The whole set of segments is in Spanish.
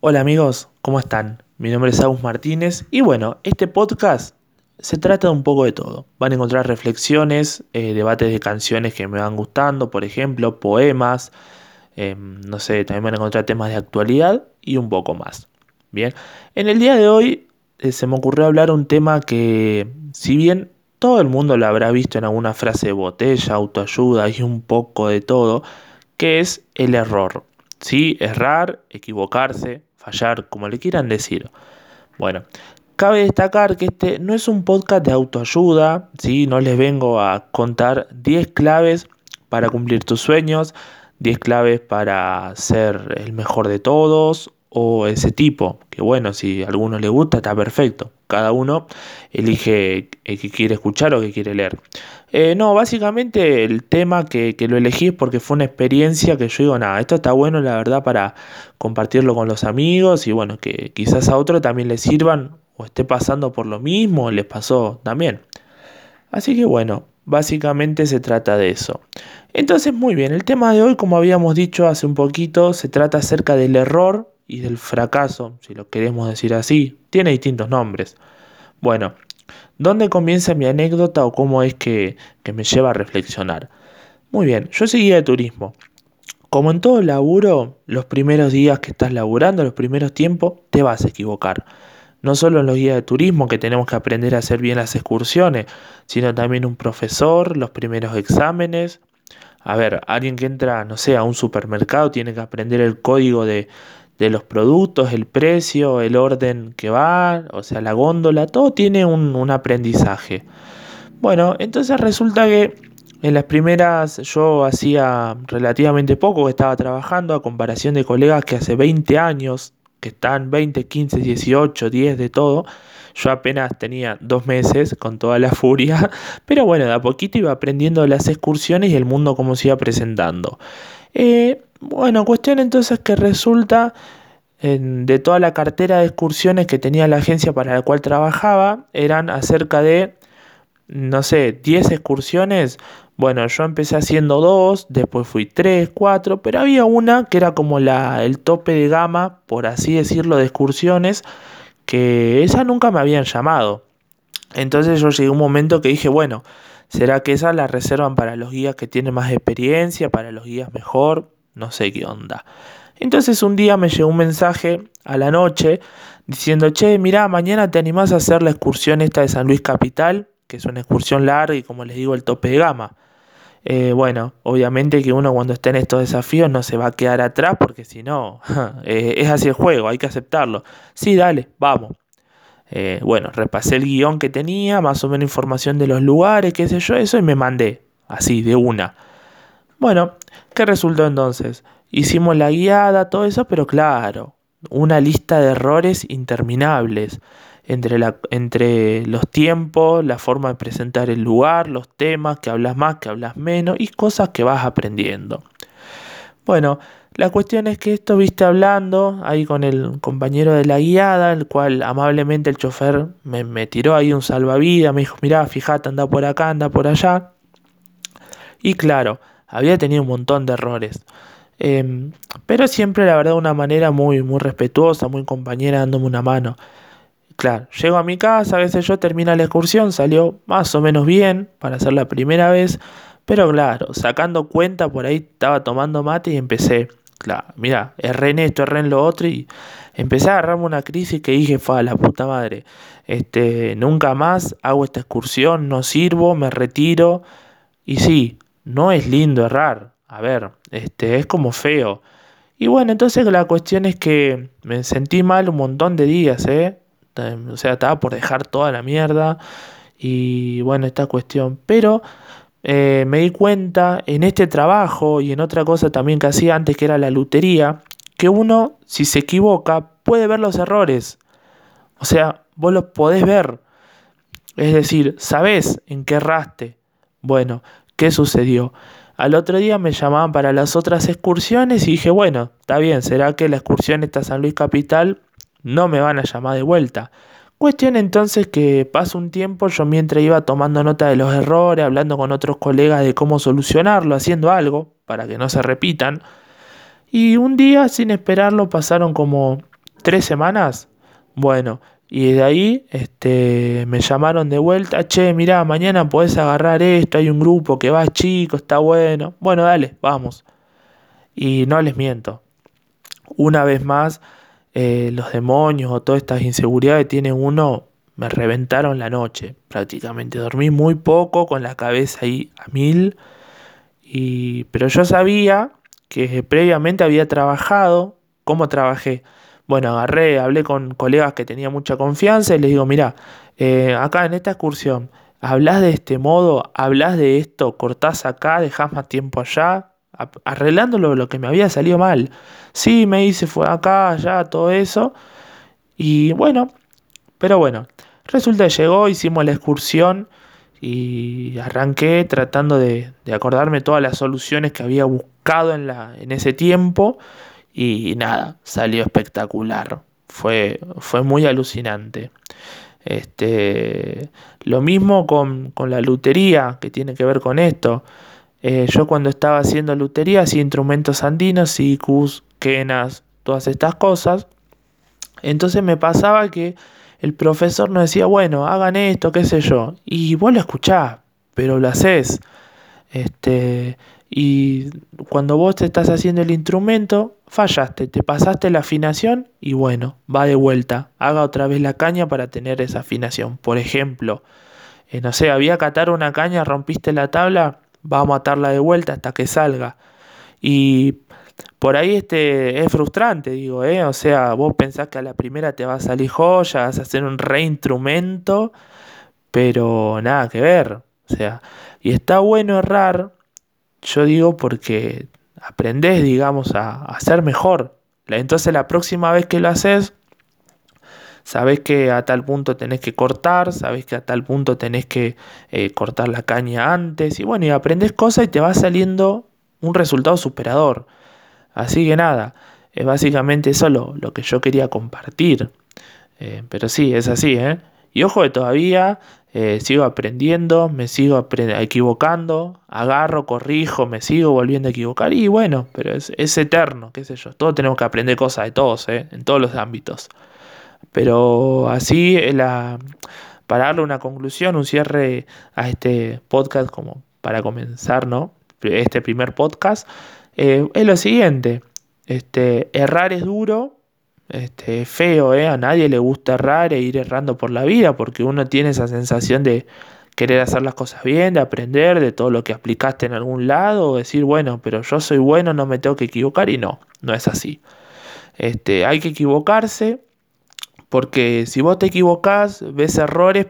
Hola amigos, ¿cómo están? Mi nombre es Agus Martínez y bueno, este podcast se trata de un poco de todo. Van a encontrar reflexiones, eh, debates de canciones que me van gustando, por ejemplo, poemas, em, no sé, también van a encontrar temas de actualidad y un poco más. Bien, en el día de hoy eh, se me ocurrió hablar un tema que, si bien todo el mundo lo habrá visto en alguna frase de botella, autoayuda y un poco de todo, que es el error. Sí, errar, equivocarse, como le quieran decir. Bueno, cabe destacar que este no es un podcast de autoayuda, ¿sí? no les vengo a contar 10 claves para cumplir tus sueños, 10 claves para ser el mejor de todos o ese tipo, que bueno, si a alguno le gusta está perfecto, cada uno elige el que quiere escuchar o que quiere leer. Eh, no, básicamente el tema que, que, lo elegí es porque fue una experiencia que yo digo, nada, esto está bueno la verdad para compartirlo con los amigos y bueno, que quizás a otro también le sirvan o esté pasando por lo mismo o les pasó también. Así que bueno, básicamente se trata de eso. Entonces, muy bien, el tema de hoy, como habíamos dicho hace un poquito, se trata acerca del error y del fracaso, si lo queremos decir así. Tiene distintos nombres. Bueno, ¿Dónde comienza mi anécdota o cómo es que, me lleva a reflexionar? Muy bien, yo seguía de turismo. Como en todo laburo, los primeros días que estás laburando, los primeros tiempos, te vas a equivocar. No solo en los guías de turismo que tenemos que aprender a hacer bien las excursiones, sino también un profesor, los primeros exámenes. A ver, alguien que entra, no sé, a un supermercado tiene que aprender el código de, de los productos, el precio, el orden que va, o sea, la góndola, todo tiene un, aprendizaje. Bueno, entonces resulta que en las primeras yo hacía relativamente poco estaba trabajando a comparación de colegas que hace 20 años, que están 20, 15, 18, 10 de todo. Yo apenas tenía dos meses con toda la furia, pero bueno, de a poquito iba aprendiendo las excursiones y el mundo como se iba presentando. Eh, bueno, cuestión entonces que resulta de toda la cartera de excursiones que tenía la agencia para la cual trabajaba, eran acerca de, no sé, 10 excursiones. Bueno, yo empecé haciendo dos, después fui tres, cuatro, pero había una que era como la, el tope de gama, por así decirlo, de excursiones, que esa nunca me habían llamado. Entonces yo llegué a un momento que dije, bueno, ¿será que esa la reservan para los guías que tienen más experiencia, para los guías mejor? No sé qué onda. Entonces un día me llegó un mensaje a la noche diciendo, che, mirá, mañana te animás a hacer la excursión esta de San Luis Capital, que es una excursión larga y como les digo, el tope de gama. Eh, bueno, obviamente que uno cuando esté en estos desafíos no se va a quedar atrás porque si no, eh, es así el juego, hay que aceptarlo. Sí, dale, vamos. Eh, bueno, repasé el guion que tenía, más o menos información de los lugares, qué sé yo, eso y me mandé, así, de una. Bueno, ¿qué resultó entonces? Hicimos la guiada, todo eso, pero claro, una lista de errores interminables entre, entre los tiempos, la forma de presentar el lugar, los temas, que hablas más, que hablas menos y cosas que vas aprendiendo. Bueno, la cuestión es que esto viste hablando ahí con el compañero de la guiada, el cual amablemente el chofer me, me tiró ahí un salvavidas, me dijo, mirá, fíjate, anda por acá, anda por allá. Y claro, había tenido un montón de errores. Em, pero siempre, la verdad, de una manera muy, muy respetuosa, muy compañera, dándome una mano. Claro, llego a mi casa, a veces yo termino la excursión, salió más o menos bien para ser la primera vez, pero claro, sacando cuenta, por ahí estaba tomando mate y empecé, claro, mira, erré en esto, erré en lo otro y empecé a agarrarme una crisis que dije, fa, la puta madre, este, nunca más hago esta excursión, no sirvo, me retiro. Y sí, no es lindo errar. A ver, este, es como feo. Y bueno, entonces la cuestión es que me sentí mal un montón de días, ¿eh? O sea, estaba por dejar toda la mierda. Y bueno, esta cuestión. Pero eh, me di cuenta en este trabajo y en otra cosa también que hacía antes, que era la lutería, que uno, si se equivoca, puede ver los errores. O sea, vos los podés ver. Es decir, sabés en qué erraste. Bueno, ¿Qué sucedió? Al otro día me llamaban para las otras excursiones y dije, bueno, está bien, será que la excursión está San Luis Capital, no me van a llamar de vuelta. Cuestión entonces que pasa un tiempo, yo mientras iba tomando nota de los errores, hablando con otros colegas de cómo solucionarlo, haciendo algo para que no se repitan. Y un día, sin esperarlo, pasaron como tres semanas. Bueno, y de ahí este, me llamaron de vuelta, che, mirá, mañana podés agarrar esto, hay un grupo que va chico, está bueno. Bueno, dale, vamos. Y no les miento. Una vez más, eh, los demonios o todas estas inseguridades que tiene uno me reventaron la noche prácticamente. Dormí muy poco con la cabeza ahí a mil. Y, pero yo sabía que previamente había trabajado. ¿Cómo trabajé? Bueno, agarré, hablé con colegas que tenía mucha confianza y les digo, mira, eh, acá en esta excursión, hablas de este modo, hablas de esto, cortás acá, dejás más tiempo allá, arreglándolo lo que me había salido mal. Sí, me hice, fue acá, allá, todo eso. Y bueno, pero bueno, resulta que llegó, hicimos la excursión y arranqué tratando de, acordarme todas las soluciones que había buscado en, la, en ese tiempo y nada, salió espectacular. Fue, fue muy alucinante. Este, lo mismo con, con la lutería, que tiene que ver con esto. Eh, yo cuando estaba haciendo lutería hacía instrumentos andinos, sicus, quenas, todas estas cosas. Entonces me pasaba que el profesor nos decía, bueno, hagan esto, qué sé yo. Y vos lo escuchás, pero lo haces. Este, y cuando vos te estás haciendo el instrumento, fallaste, te pasaste la afinación y bueno, va de vuelta. Haga otra vez la caña para tener esa afinación. Por ejemplo, eh, no sé, había que atar una caña, rompiste la tabla, vamos a atarla de vuelta hasta que salga. Y por ahí este, es frustrante, digo, ¿eh? O sea, vos pensás que a la primera te va a salir joya, vas a hacer un reinstrumento, pero nada que ver. O sea, y está bueno errar, yo digo, porque aprendés, digamos, a, a ser mejor. Entonces la próxima vez que lo haces, sabes que a tal punto tenés que cortar, sabes que a tal punto tenés que eh, cortar la caña antes, y bueno, y aprendes cosas y te va saliendo un resultado superador. Así que nada, es básicamente eso lo, que yo quería compartir. Eh, pero sí, es así, ¿eh? Y ojo que todavía eh, sigo aprendiendo, me sigo equivocando, agarro, corrijo, me sigo volviendo a equivocar y bueno, pero es, eterno, qué sé yo. Todos tenemos que aprender cosas de todos, ¿eh? en todos los ámbitos. Pero así, eh, la, para darle una conclusión, un cierre a este podcast como para comenzar, ¿no? Este primer podcast, es lo siguiente. Este, errar es duro, este, feo, ¿eh? A nadie le gusta errar e ir errando por la vida porque uno tiene esa sensación de querer hacer las cosas bien, de aprender de todo lo que aplicaste en algún lado, o decir, bueno, pero yo soy bueno, no me tengo que equivocar y no, no es así. Este, hay que equivocarse, porque si vos te equivocás, ves errores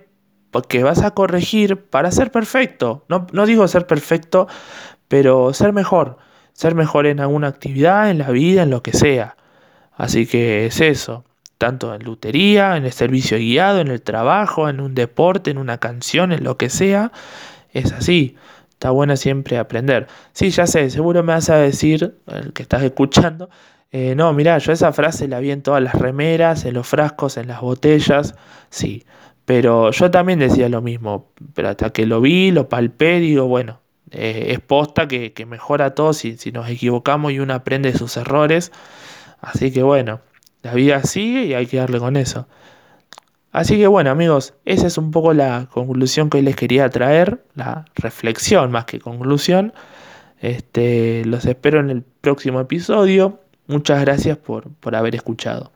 que vas a corregir para ser perfecto. No, no digo ser perfecto, pero ser mejor. Ser mejor en alguna actividad, en la vida, en lo que sea. Así que es eso. Tanto en lutería, en el servicio guiado, en el trabajo, en un deporte, en una canción, en lo que sea. Es así. Está bueno siempre aprender. Sí, ya sé, seguro me vas a decir, el que estás escuchando, eh, no, mirá, yo esa frase la vi en todas las remeras, en los frascos, en las botellas, sí. Pero yo también decía lo mismo, pero hasta que lo vi, lo palpé, digo, bueno, eh, es posta que, mejora todo si, si nos equivocamos y uno aprende de sus errores. Así que bueno, la vida sigue y hay que darle con eso. Así que bueno amigos, esa es un poco la conclusión que les quería traer, la reflexión más que conclusión. Este, los espero en el próximo episodio. Muchas gracias por, por haber escuchado.